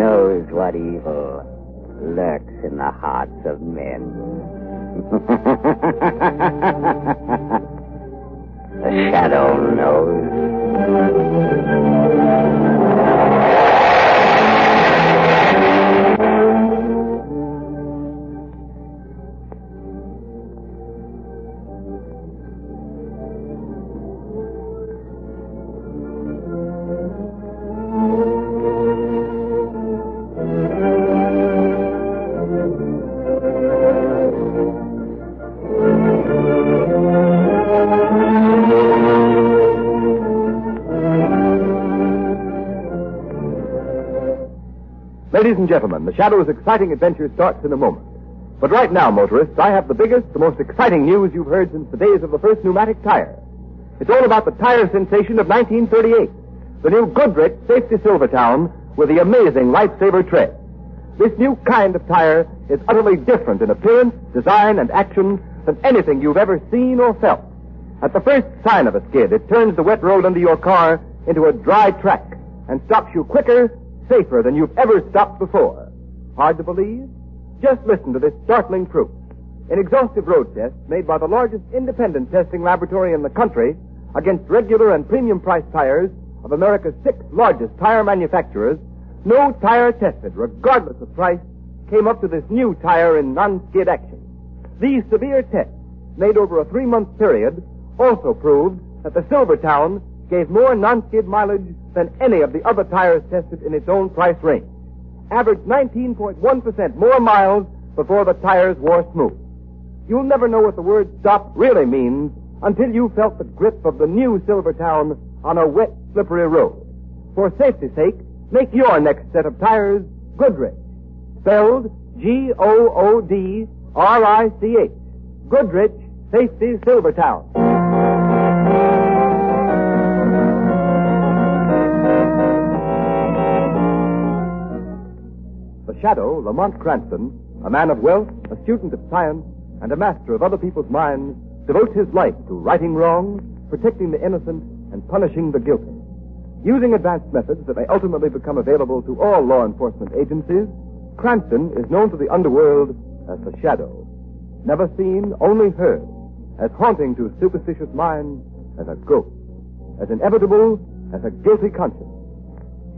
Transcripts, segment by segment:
Knows what evil lurks in the hearts of men? the shadow knows. Gentlemen, the Shadow's exciting adventure starts in a moment. But right now, motorists, I have the biggest, the most exciting news you've heard since the days of the first pneumatic tire. It's all about the tire sensation of 1938. The new Goodrich Safety Silvertown with the amazing Lifesaver tread. This new kind of tire is utterly different in appearance, design, and action than anything you've ever seen or felt. At the first sign of a skid, it turns the wet road under your car into a dry track and stops you quicker, safer than you've ever stopped before. Hard to believe? Just listen to this startling proof. An exhaustive road test made by the largest independent testing laboratory in the country against regular and premium price tires of America's six largest tire manufacturers, no tire tested, regardless of price, came up to this new tire in non-skid action. These severe tests, made over a three-month period, also proved that the Silvertown gave more non-skid mileage than any of the other tires tested in its own price range. Averaged 19.1% more miles before the tires wore smooth. You'll never know what the word stop really means until you felt the grip of the new Silvertown on a wet, slippery road. For safety's sake, make your next set of tires Goodrich. Spelled G-O-O-D-R-I-C-H. Goodrich Safety Silvertown. Shadow, Lamont Cranston, a man of wealth, a student of science, and a master of other people's minds, devotes his life to righting wrongs, protecting the innocent, and punishing the guilty. Using advanced methods that may ultimately become available to all law enforcement agencies, Cranston is known to the underworld as the Shadow. Never seen, only heard, as haunting to superstitious minds as a ghost, as inevitable as a guilty conscience.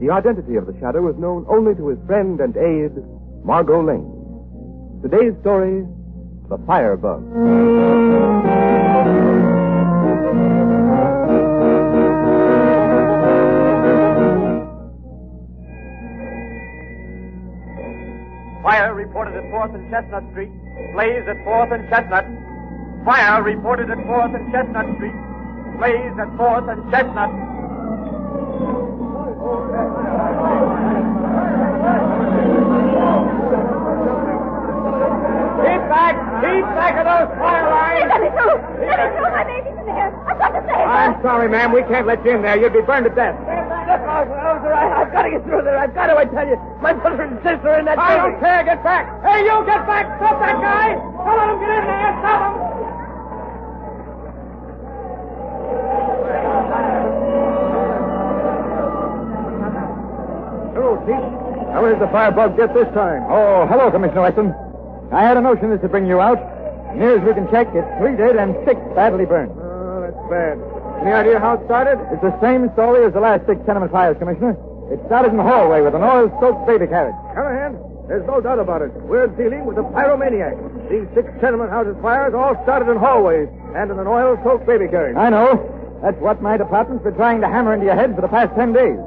The identity of the Shadow was known only to his friend and aide, Margot Lane. Today's story, The Firebug. Fire reported at 4th and Chestnut Street. Blaze at 4th and Chestnut. Fire reported at 4th and Chestnut Street. Blaze at 4th and Chestnut. Keep back of those fire lines! Let me through! Let me through! My baby's in there! I've got to save her! I'm sorry, ma'am. We can't let you in there. You'd be burned to death. Look, officer, I, I've got to get through there. I've got to, I tell you. My brother and sister are in that I building. don't care. Get back. Hey, you get back. Stop that guy. Don't let him get in there. Stop him. Hello, Chief. How did the firebug get this time? Oh, hello, Commissioner Weston. I had a notion this would bring you out. Near as we can check, it's three dead and six badly burned. Oh, that's bad. Any idea how it started? It's the same story as the last six tenement fires, Commissioner. It started in the hallway with an oil-soaked baby carriage. Callahan, there's no doubt about it. We're dealing with a pyromaniac. These six tenement houses fires all started in hallways and in an oil-soaked baby carriage. I know. That's what my department's been trying to hammer into your head for the past ten days.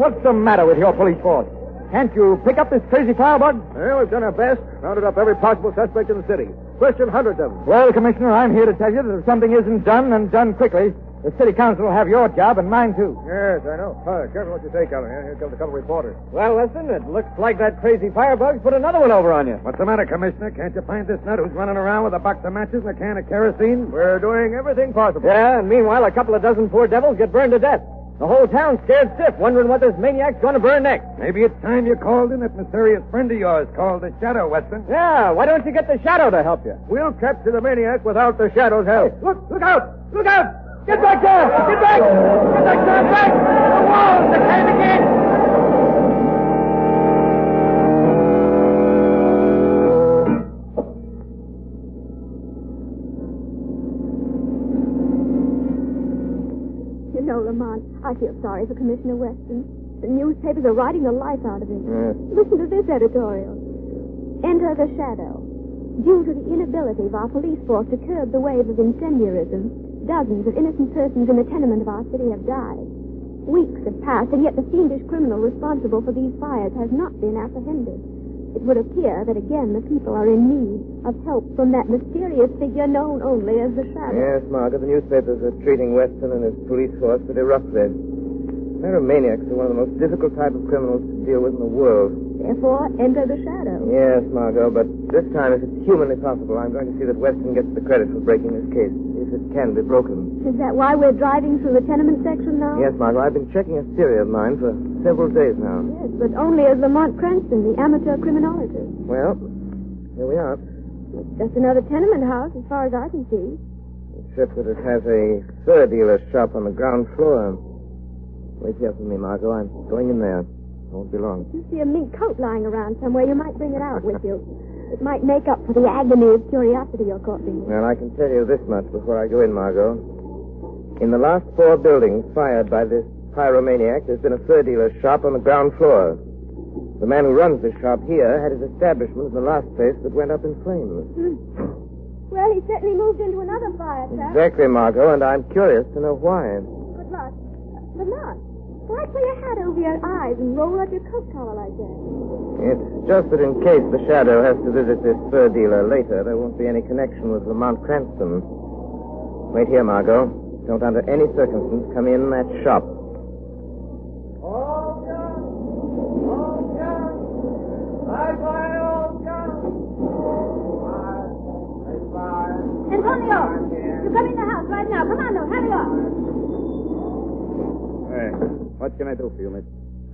What's the matter with your police force? Can't you pick up this crazy firebug? Well, we've done our best. Rounded up every possible suspect in the city. question hundreds of them. Well, Commissioner, I'm here to tell you that if something isn't done and done quickly, the city council will have your job and mine too. Yes, I know. Uh, careful what you say, Calvin. Here comes a couple of reporters. Well, listen, it looks like that crazy firebug's put another one over on you. What's the matter, Commissioner? Can't you find this nut who's running around with a box of matches and a can of kerosene? We're doing everything possible. Yeah, and meanwhile, a couple of dozen poor devils get burned to death. The whole town's scared stiff, wondering what this maniac's going to burn next. Maybe it's time you called in that mysterious friend of yours called the Shadow, Weston. Yeah, why don't you get the shadow to help you? We'll capture the maniac without the Shadow's help. Look, look out! Look out! Get back there! Get back! Get back there! Back! The walls! The cave again! I feel sorry for Commissioner Weston. The newspapers are writing the life out of him. Listen to this editorial. Enter the shadow. Due to the inability of our police force to curb the wave of incendiarism, dozens of innocent persons in the tenement of our city have died. Weeks have passed, and yet the fiendish criminal responsible for these fires has not been apprehended. It would appear that again the people are in need of help from that mysterious figure known only as the Shadow. Yes, Margaret, the newspapers are treating Weston and his police force pretty roughly. Pyromaniacs are one of the most difficult type of criminals to deal with in the world. Therefore, enter the Shadow. Yes, Margot, but this time, if it's humanly possible, I'm going to see that Weston gets the credit for breaking this case, if it can be broken. Is that why we're driving through the tenement section now? Yes, Margot, I've been checking a theory of mine for several days now. Yes, but only as Lamont Cranston, the amateur criminologist. Well, here we are. It's just another tenement house, as far as I can see. Except that it has a fur dealer's shop on the ground floor. Wait here for me, Margot. I'm going in there. Won't be long. If you see a mink coat lying around somewhere, you might bring it out with you. It might make up for the agony of curiosity you're caught in. Well, I can tell you this much before I go in, Margot. In the last four buildings fired by this pyromaniac, there's been a fur dealer's shop on the ground floor. The man who runs the shop here had his establishment in the last place that went up in flames. Hmm. Well, he certainly moved into another fire trap. Exactly, Margot, and I'm curious to know why. Good luck. Good luck. Why pull your hat over your eyes and roll up your coat collar like that? It's just that in case the shadow has to visit this fur dealer later, there won't be any connection with Lamont Cranston. Wait here, Margot. Don't under any circumstance come in that shop. All guns! All guns! I fire all guns! Fire! I! Antonio! You come in the house right now. Come on, now. Hurry up. What can I do for you, miss?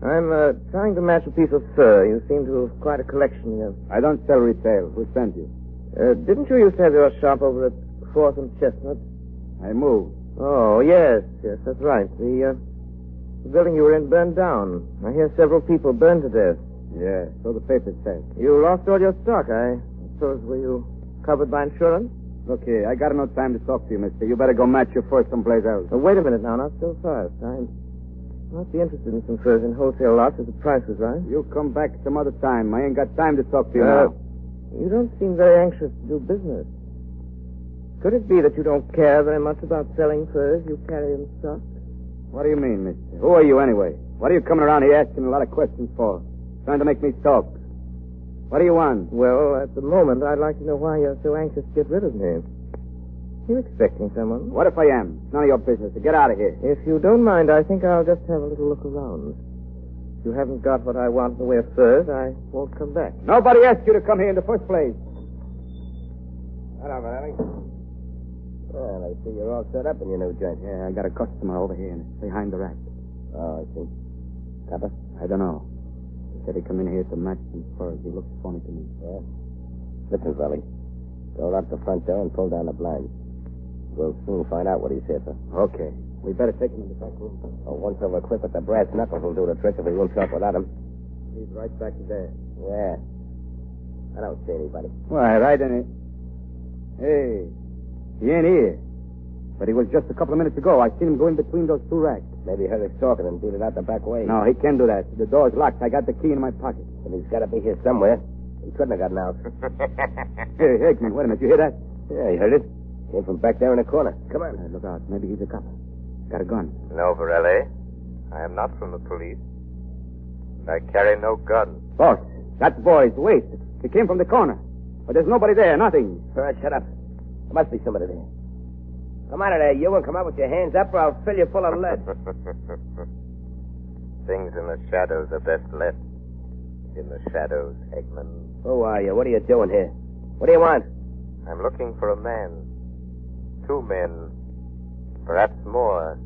I'm uh, trying to match a piece of fur. You seem to have quite a collection here. I don't sell retail. Who sent you? Uh, didn't you used to have your shop over at Fourth and Chestnut? I moved. Oh, yes, yes, that's right. The, uh, the building you were in burned down. I hear several people burned to death. Yeah, so the papers says. You lost all your stock, I suppose. Were you covered by insurance? Look here, I got no time to talk to you, mister. You better go match your fur someplace else. Wait a minute now, not so fast. I might be interested in some furs in wholesale lots if the price was right. You come back some other time. I ain't got time to talk to you Uh, now. You don't seem very anxious to do business. Could it be that you don't care very much about selling furs you carry in stock? What do you mean, mister? Who are you anyway? What are you coming around here asking a lot of questions for? Trying to make me talk. What do you want? Well, at the moment, I'd like to know why you're so anxious to get rid of me. You expecting someone? What if I am? It's none of your business. So get out of here. If you don't mind, I think I'll just have a little look around. If you haven't got what I want in the way of furs, I won't come back. Nobody asked you to come here in the first place. Hello, Manelli. Well, I see you're all set up in your new joint. Yeah, I got a customer over here and it's behind the rack. Oh, I see. Copper? I don't know. He said he'd come in here to match some furs. He looks funny to me. Yeah. Listen, Belly. Go out the front door and pull down the blinds. We'll soon find out what he's here for. Okay. We better take him in the back room. Oh, once over quick with the brass knuckles will do the trick if we won't talk without him. He's right back there. Yeah. I don't see anybody. Why, right in it. Hey, he ain't here. But he was just a couple of minutes ago. I seen him go in between those two racks. Maybe he heard us talking and beat it out the back way. No, he can't do that. The door's locked. I got the key in my pocket. And he's got to be here somewhere. He couldn't have gotten out. Hey, Hickman, wait a minute. You hear that? yeah, you heard it. Came from back there in the corner. Come on. Uh, look out. Maybe he's a cop. Got a gun. No, Varelli. I am not from the police. And I carry no gun. Boss, that boy's wait. He came from the corner. But there's nobody there, nothing. All right, shut up. There must be somebody there. Come out of there, you, and come out with your hands up, or I'll fill you full of lead. Things in the shadows are best left in the shadows, Eggman. Who are you? What are you doing here? What do you want? I'm looking for a man. Two men. Perhaps more.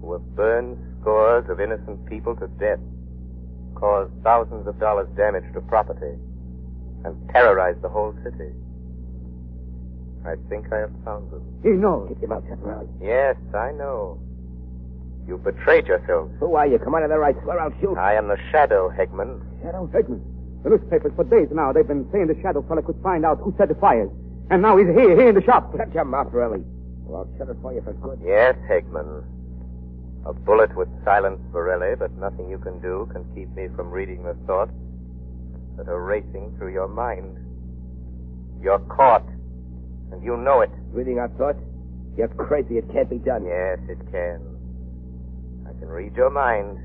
Who have burned scores of innocent people to death, caused thousands of dollars damage to property, and terrorized the whole city. I think I have found them. He knows. Keep your mouth shut, Riley. Yes, I know. You betrayed yourself. Who are you? Come out of there, I swear I'll shoot. I am the Shadow, Hegman. Shadow Hickman. The newspapers for days now, they've been saying the Shadow fella could find out who set the fires. And now he's here, here in the shop. Shut your mouth, Riley. Or I'll shut it for you for good. Yes, Hegman. A bullet would silence Borelli, but nothing you can do can keep me from reading the thoughts that are racing through your mind. You're caught, and you know it. Reading our thoughts? You're crazy. It can't be done. Yes, it can. I can read your mind.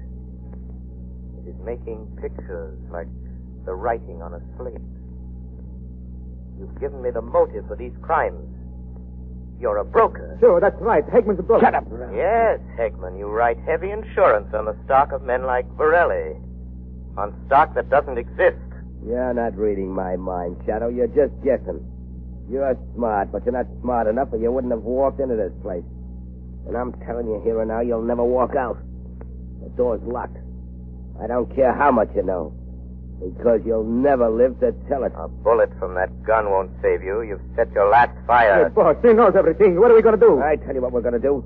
It is making pictures like the writing on a slate. You've given me the motive for these crimes. You're a broker. Sure, that's right. Hegman's a broker. Shut up, Riley. Yes, Hegman, you write heavy insurance on the stock of men like Borelli. On stock that doesn't exist. You're not reading my mind, Shadow. You're just guessing. You're smart, but you're not smart enough or you wouldn't have walked into this place. And I'm telling you here and now, you'll never walk out. The door's locked. I don't care how much you know. Because you'll never live to tell it. A bullet from that gun won't save you. You've set your last fire. Hey, boss, he knows everything. What are we going to do? I tell you what we're going to do.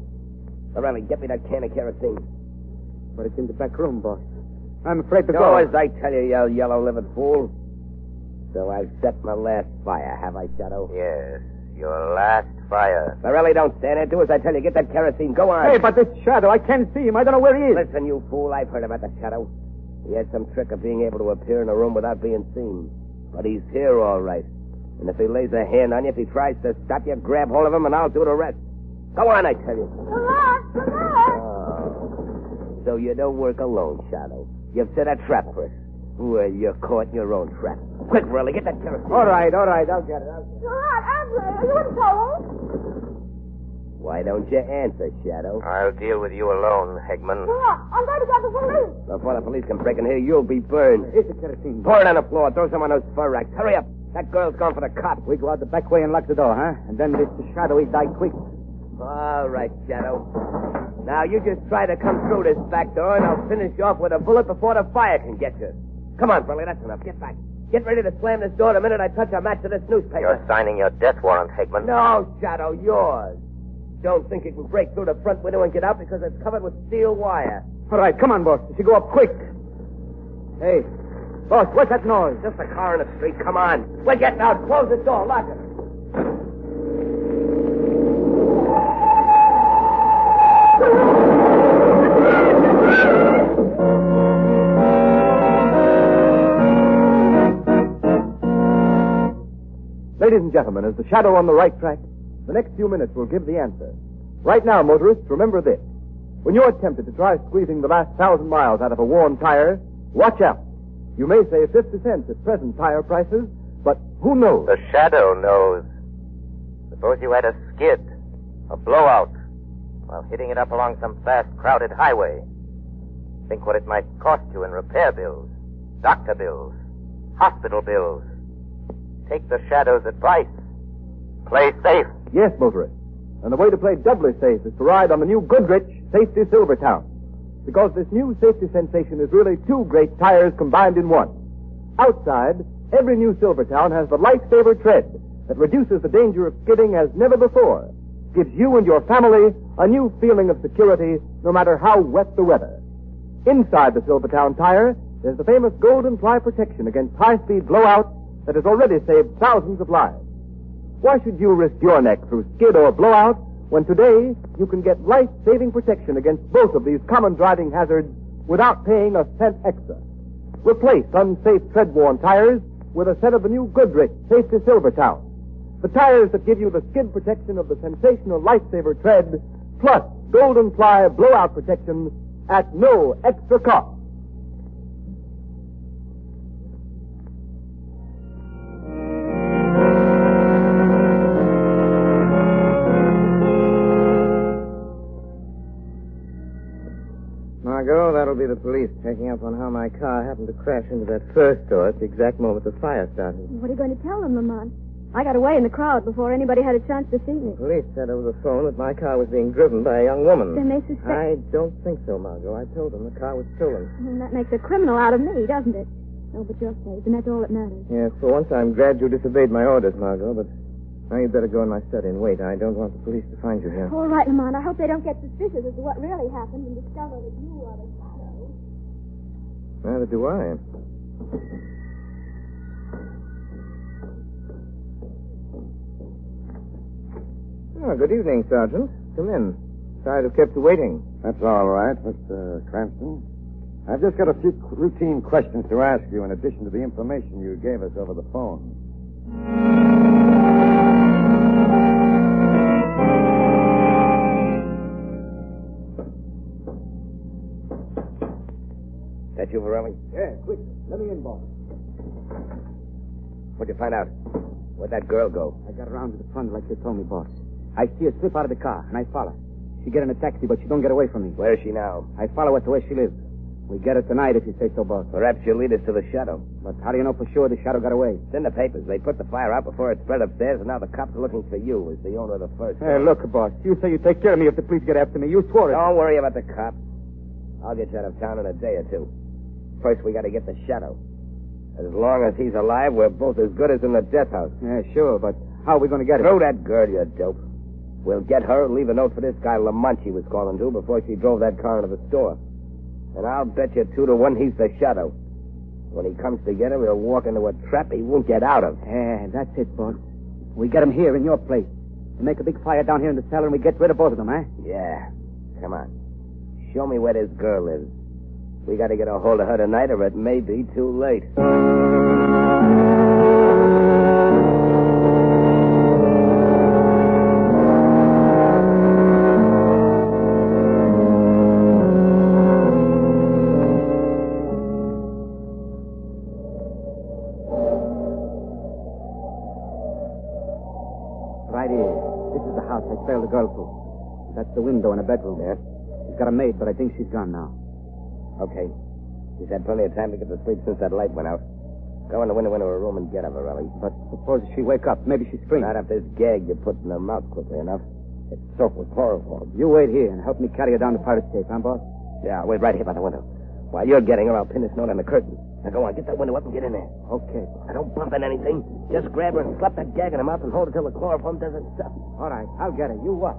Riley, get me that can of kerosene. But it's in the back room, boss. I'm afraid to Do go. as I tell you, you yellow-livered fool. So I've set my last fire, have I, Shadow? Yes, your last fire. Morelli, don't stand there. Do as I tell you. Get that kerosene. Go on. Hey, but this Shadow, I can't see him. I don't know where he is. Listen, you fool. I've heard about the Shadow. He had some trick of being able to appear in a room without being seen. But he's here, all right. And if he lays a hand on you, if he tries to stop you, grab hold of him, and I'll do the rest. Go on, I tell you. Lamont! Lamont! Oh. So you don't work alone, Shadow. You've set a trap for us. Well, you're caught in your own trap. Quick, Riley, get that kerosene. All right, all right. I'll get it. I'll... Lamont, Andre, are you in trouble? Why don't you answer, Shadow? I'll deal with you alone, Hegman. Lamont, I'm going to get the police. Before the police can break in here, you'll be burned. Here's the kerosene. Pour it on the floor. Throw some on those fur racks. Hurry up. That girl's gone for the cop. We go out the back way and lock the door, huh? And then this Shadow, he die quick. All right, Shadow. Now you just try to come through this back door, and I'll finish you off with a bullet before the fire can get you. Come on, Burley, that's enough. Get back. Get ready to slam this door the minute I touch a match to this newspaper. You're signing your death warrant, Hegman. No, Shadow, yours. Don't think it can break through the front window and get out because it's covered with steel wire. All right, come on, boss. You go up quick. Hey, boss, what's that noise? Just a car in the street. Come on. We're getting out. Close the door. Lock it. Ladies and gentlemen, is the shadow on the right track? The next few minutes will give the answer. Right now, motorists, remember this. When you're tempted to try squeezing the last thousand miles out of a worn tire, watch out. You may save 50 cents at present tire prices, but who knows? The shadow knows. Suppose you had a skid, a blowout, while hitting it up along some fast, crowded highway. Think what it might cost you in repair bills, doctor bills, hospital bills. Take the shadow's advice. Play safe. Yes, motorists. And the way to play doubly safe is to ride on the new Goodrich Safety Silvertown. Because this new safety sensation is really two great tires combined in one. Outside, every new Silvertown has the lifesaver tread that reduces the danger of skidding as never before. Gives you and your family a new feeling of security no matter how wet the weather. Inside the Silvertown tire, there's the famous Golden Ply protection against high-speed blowout that has already saved thousands of lives. Why should you risk your neck through skid or blowout when today you can get life-saving protection against both of these common driving hazards without paying a cent extra? Replace unsafe tread-worn tires with a set of the new Goodrich Safety Silvertown. The tires that give you the skid protection of the sensational lifesaver tread, plus golden ply blowout protection at no extra cost. Margot, that'll be the police checking up on how my car happened to crash into that first door at the exact moment the fire started. What are you going to tell them, Lamont? I got away in the crowd before anybody had a chance to see me. The Police said over the phone that my car was being driven by a young woman. Then they suspect... I don't think so, Margot. I told them the car was stolen. And that makes a criminal out of me, doesn't it? No, but you're safe, and that's all that matters. Yes, for once I'm glad you disobeyed my orders, Margot, but now you'd better go in my study and wait. I don't want the police to find you here. All right, Lamont. I hope they don't get suspicious as to what really happened and discover that you are the shadow. Neither do I. Oh, good evening, Sergeant. Come in. Sorry to have kept you waiting. That's all right, Mr. Cranston. I've just got a few routine questions to ask you in addition to the information you gave us over the phone. Varelli? Yeah, quick. Let me in, boss. What'd you find out? Where'd that girl go? I got around to the front like you told me, boss. I see her slip out of the car, and I follow. She get in a taxi, but she don't get away from me. Where is she now? I follow her to where she lives. We get her tonight, if you say so, boss. Perhaps she'll lead us to the shadow. But how do you know for sure the shadow got away? It's in the papers. They put the fire out before it spread upstairs, and now the cops are looking for you as the owner of the first. Hey, look, boss. You say you take care of me if the police get after me. You swore it. Don't worry about the cops. I'll get you out of town in a day or two. First, we got to get the shadow. As long as he's alive, we're both as good as in the death house. Yeah, sure, but how are we going to get him? Throw that girl, you dope. We'll get her leave a note for this guy Lamont she was calling to before she drove that car into the store. And I'll bet you two to one he's the shadow. When he comes to get her, he'll walk into a trap he won't get out of. Yeah, that's it, boss. We get him here in your place. We make a big fire down here in the cellar and we get rid of both of them, eh? Yeah. Come on. Show me where this girl lives. We got to get a hold of her tonight, or it may be too late. Right here. This is the house I trailed the girl to. That's the window in a bedroom. Yeah? She's got a maid, but I think she's gone now. Okay. She's had plenty of time to get to sleep since that light went out. Go in the window into her room and get her, Varelli. But suppose she wake up. Maybe she screams. Not if this gag you put in her mouth quickly enough. It's soaked with chloroform. You wait here and help me carry her down to Pirate Safe, huh, boss? Yeah, I'll wait right here by the window. While you're getting her, I'll pin this note on the curtain. Now go on, get that window up and get in there. Okay. Now don't bump into anything. Just grab her and slap that gag in her mouth and hold it till the chloroform does its stuff. All right, I'll get her. You what?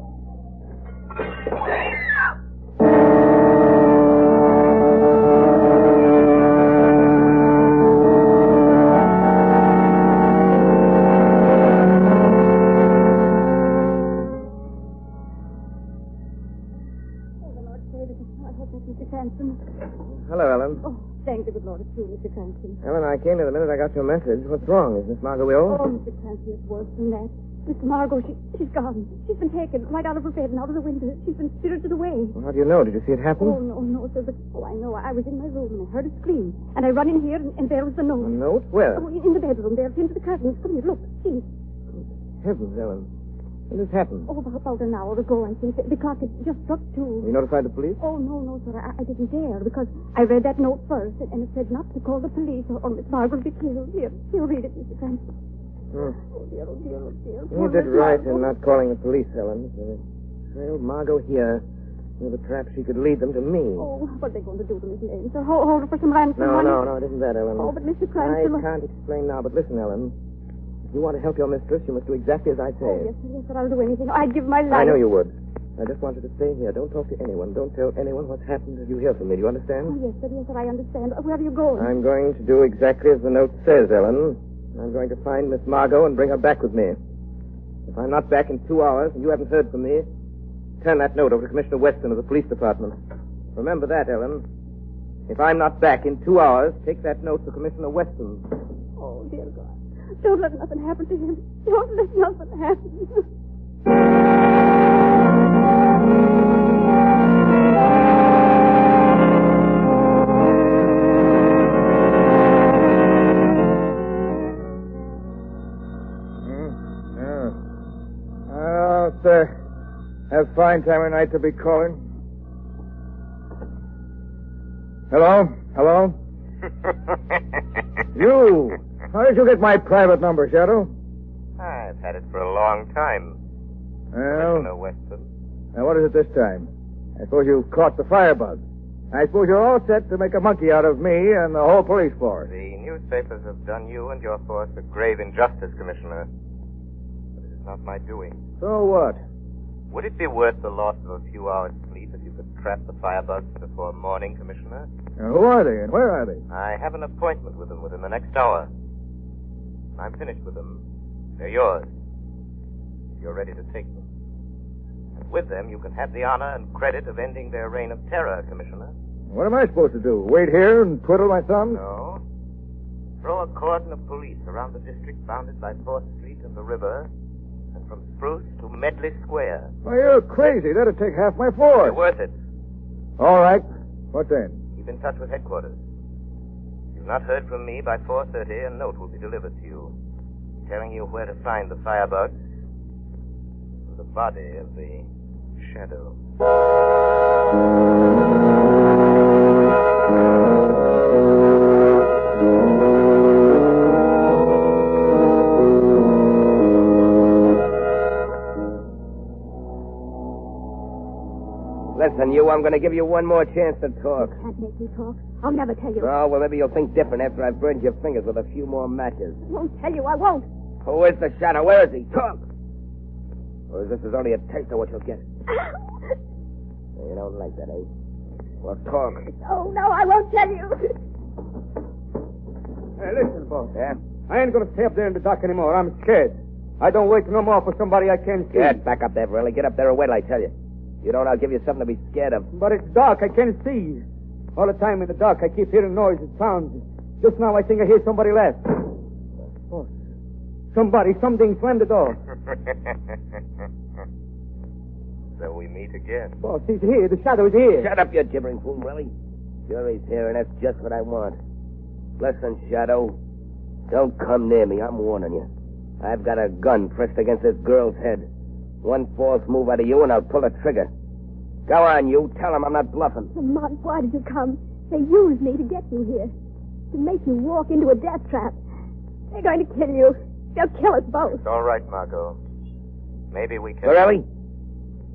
I came here the minute I got your message. What's wrong? Is Miss Margot ill? Oh, Mr. Cranston, it's worse than that. Miss Margot, she, she's gone. She's been taken right out of her bed and out of the window. She's been spirited away. Well, how do you know? Did you see it happen? Oh, no, no, sir, but, oh, I know. I was in my room and I heard a scream. And I run in here and, and there was the A note. note? Where? Oh, in the bedroom there, pinned to the curtains. Come here, look, see. Good heavens, Ellen. When this happened? Oh, about, an hour ago, I think. The clock had just struck two. You notified the police? Oh, no, no, sir. I, I didn't dare because I read that note first and, it said not to call the police or, or Miss Margaret will be killed. Here, here, read it, Mr. Cranston. Hmm. Oh, dear, oh, dear, oh, dear. You Poor did right Margot. in not calling the police, Ellen. Uh, trailed Margot here. A trap she could lead them to me. Oh, what are they going to do to Miss Lane? Sir, hold, hold her for some ransom no, money? no, no, no, it isn't that, Ellen. Oh, but Mr. I can't explain now, but listen, Ellen. If you want to help your mistress, you must do exactly as I say. Oh, yes, yes, sir, I'll do anything. I'd give my life. I know you would. I just want you to stay here. Don't talk to anyone. Don't tell anyone what's happened until you hear from me. Do you understand? Oh, yes, sir, yes, sir, I understand. Where are you going? I'm going to do exactly as the note says, Ellen. I'm going to find Miss Margot and bring her back with me. If I'm not back in two hours and you haven't heard from me, turn that note over to Commissioner Weston of the police department. Remember that, Ellen. If I'm not back in two hours, take that note to Commissioner Weston. Oh, dear God. Don't let nothing happen to him. Don't let nothing happen. Hmm? Yeah. Oh, sir. Have fine time of night to be calling. Hello? Hello? You! How did you get my private number, Shadow? I've had it for a long time. Well, Commissioner Weston. now what is it this time? I suppose you've caught the firebug. I suppose you're all set to make a monkey out of me and the whole police force. The newspapers have done you and your force a grave injustice, Commissioner. But it is not my doing. So what? Would it be worth the loss of a few hours' sleep if you could trap the firebugs before morning, Commissioner? Now, who are they and where are they? I have an appointment with them within the next hour. I'm finished with them. They're yours. If you're ready to take them. And with them, you can have the honor and credit of ending their reign of terror, Commissioner. What am I supposed to do? Wait here and twiddle my thumbs? No. Throw a cordon of police around the district bounded by 4th Street and the river, and from Spruce to Medley Square. Why, you're crazy. That'd take half my force. Worth it. All right. What then? Keep in touch with headquarters. If you've not heard from me by 4.30, a note will be delivered to you, telling you where to find the firebugs the body of the shadow. Listen, you, I'm going to give you one more chance to talk. Can't make me talk. I'll never tell you. Oh, well, maybe you'll think different after I've burned your fingers with a few more matches. I won't tell you. I won't. Who is the shadow? Where is he? Talk! Or is this is only a taste of what you'll get? You don't like that, eh? Well, talk. Oh, no, I won't tell you. Hey, listen, boss. Yeah? I ain't gonna stay up there in the dark anymore. I'm scared. I don't wait no more for somebody I can't see. Get back up there, Verley. Get up there or wait, till I tell you. You don't, I'll give you something to be scared of. But it's dark. I can't see. All the time in the dark, I keep hearing noises, sounds. Just now, I think I hear somebody laugh. Boss. Somebody, something slammed the door. so we meet again. Boss, he's here. The shadow is here. Shut up, you gibbering fool, Willie. Sure he's here, and that's just what I want. Listen, Shadow. Don't come near me. I'm warning you. I've got a gun pressed against this girl's head. One false move out of you, and I'll pull the trigger. Go on, you. Tell him I'm not bluffing. Lamont, why did you come? They used me to get you here. To make you walk into a death trap. They're going to kill you. They'll kill us both. It's all right, Margot. Maybe we can. Borelli,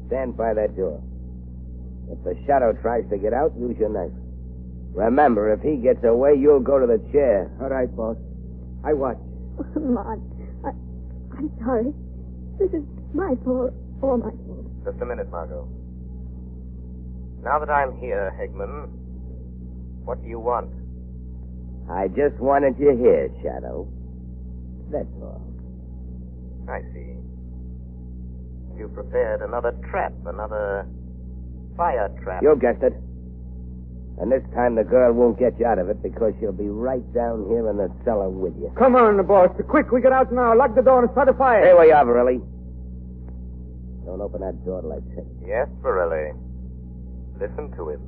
stand by that door. If the shadow tries to get out, use your knife. Remember, if he gets away, you'll go to the chair. All right, boss. I watch. Oh, Lamont, I, I'm sorry. This is my fault. All my fault. Just a minute, Margot. Now that I'm here, Hegman, what do you want? I just wanted you here, Shadow. That's all. I see. You've prepared another trap, another fire trap. You guessed it. And this time the girl won't get you out of it because she'll be right down here in the cellar with you. Come on, boss. Quick, we get out now. Lock the door and start a fire. Here we are, Verley. Don't open that door till I tell you. Yes, Borelli. Listen to him.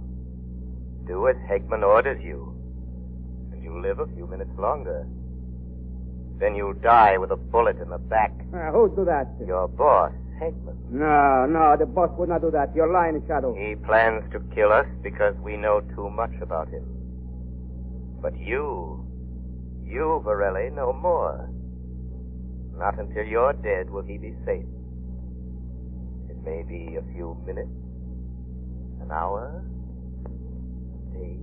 Do as Hegman orders you. And you'll live a few minutes longer. Then you'll die with a bullet in the back. Uh, who'd do that? Your boss, Hegman. No, no, the boss would not do that. You're lying, Shadow. He plans to kill us because we know too much about him. But you, you, Varelli, know more. Not until you're dead will he be safe. It may be a few minutes, an hour, a day.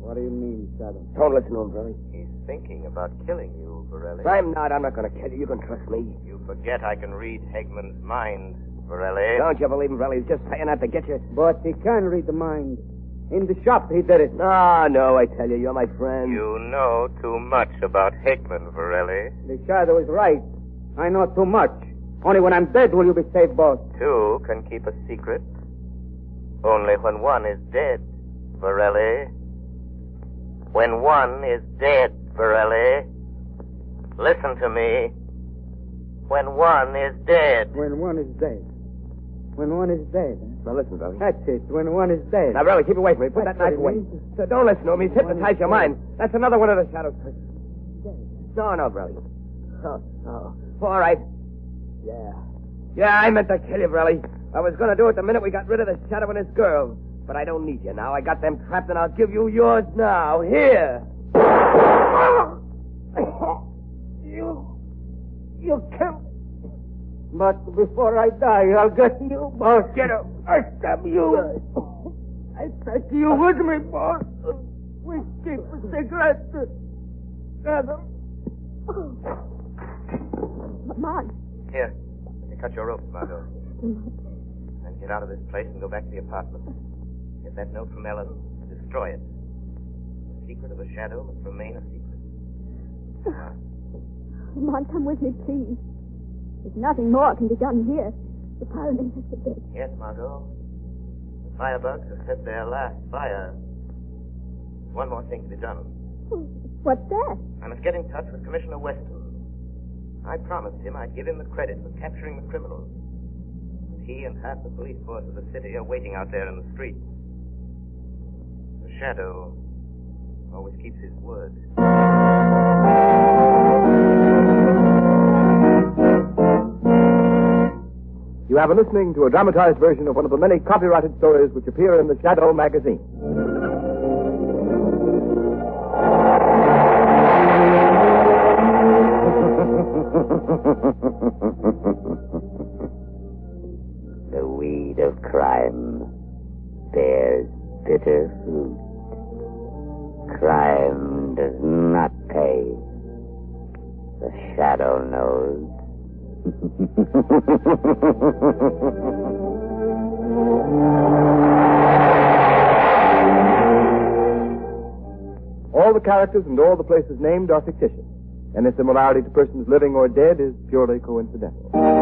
What do you mean, Shadow? Don't listen to him, Verley. He's thinking about killing you, Borelli. I'm not. I'm not going to kill you. You can trust me. You forget I can read Hegman's mind, Borelli. Don't you believe him, Verley? He's just saying that to get you. But he can read the mind. In the shop, he did it. No, no, I tell you, you're my friend. You know too much about Hegman, Varelli. The Shadow is right. I know too much. Only when I'm dead will you be safe, boss. Two can keep a secret. Only when one is dead, Varelli. When one is dead, Borelli. Listen to me. When one is dead. When one is dead. When one is dead. huh? Now listen, Verley. That's it. When one is dead. Now, Verley, keep away from me. Put that knife away. So don't listen to him. He's hypnotized your mind. That's another one of the shadows. No, no, Verley. Oh, oh. All right. Yeah. Yeah, I meant to kill you, Verley. I was going to do it the minute we got rid of the shadow and his girl. But I don't need you now. I got them trapped, and I'll give you yours now. Here. You. You killed. But before I die, I'll get you, boss. Get up. I stab you. I take you with me, boss. We keep a cigarette together. Lamont. Here, let me cut your rope, Margot. Then get out of this place and go back to the apartment. Get that note from Ellen. Destroy it. The secret of the shadow must remain a secret. Lamont, come with me, please. There's nothing more can be done here. The pyromaniacs are dead. Yes, Margot. The firebugs have set their last fire. One more thing to be done. What's that? I must get in touch with Commissioner Weston. I promised him I'd give him the credit for capturing the criminals. He and half the police force of the city are waiting out there in the street. The shadow always keeps his word. You have been listening to a dramatized version of one of the many copyrighted stories which appear in the Shadow magazine. The weed of crime bears bitter fruit. All the characters and all the places named are fictitious. And any similarity to persons living or dead is purely coincidental.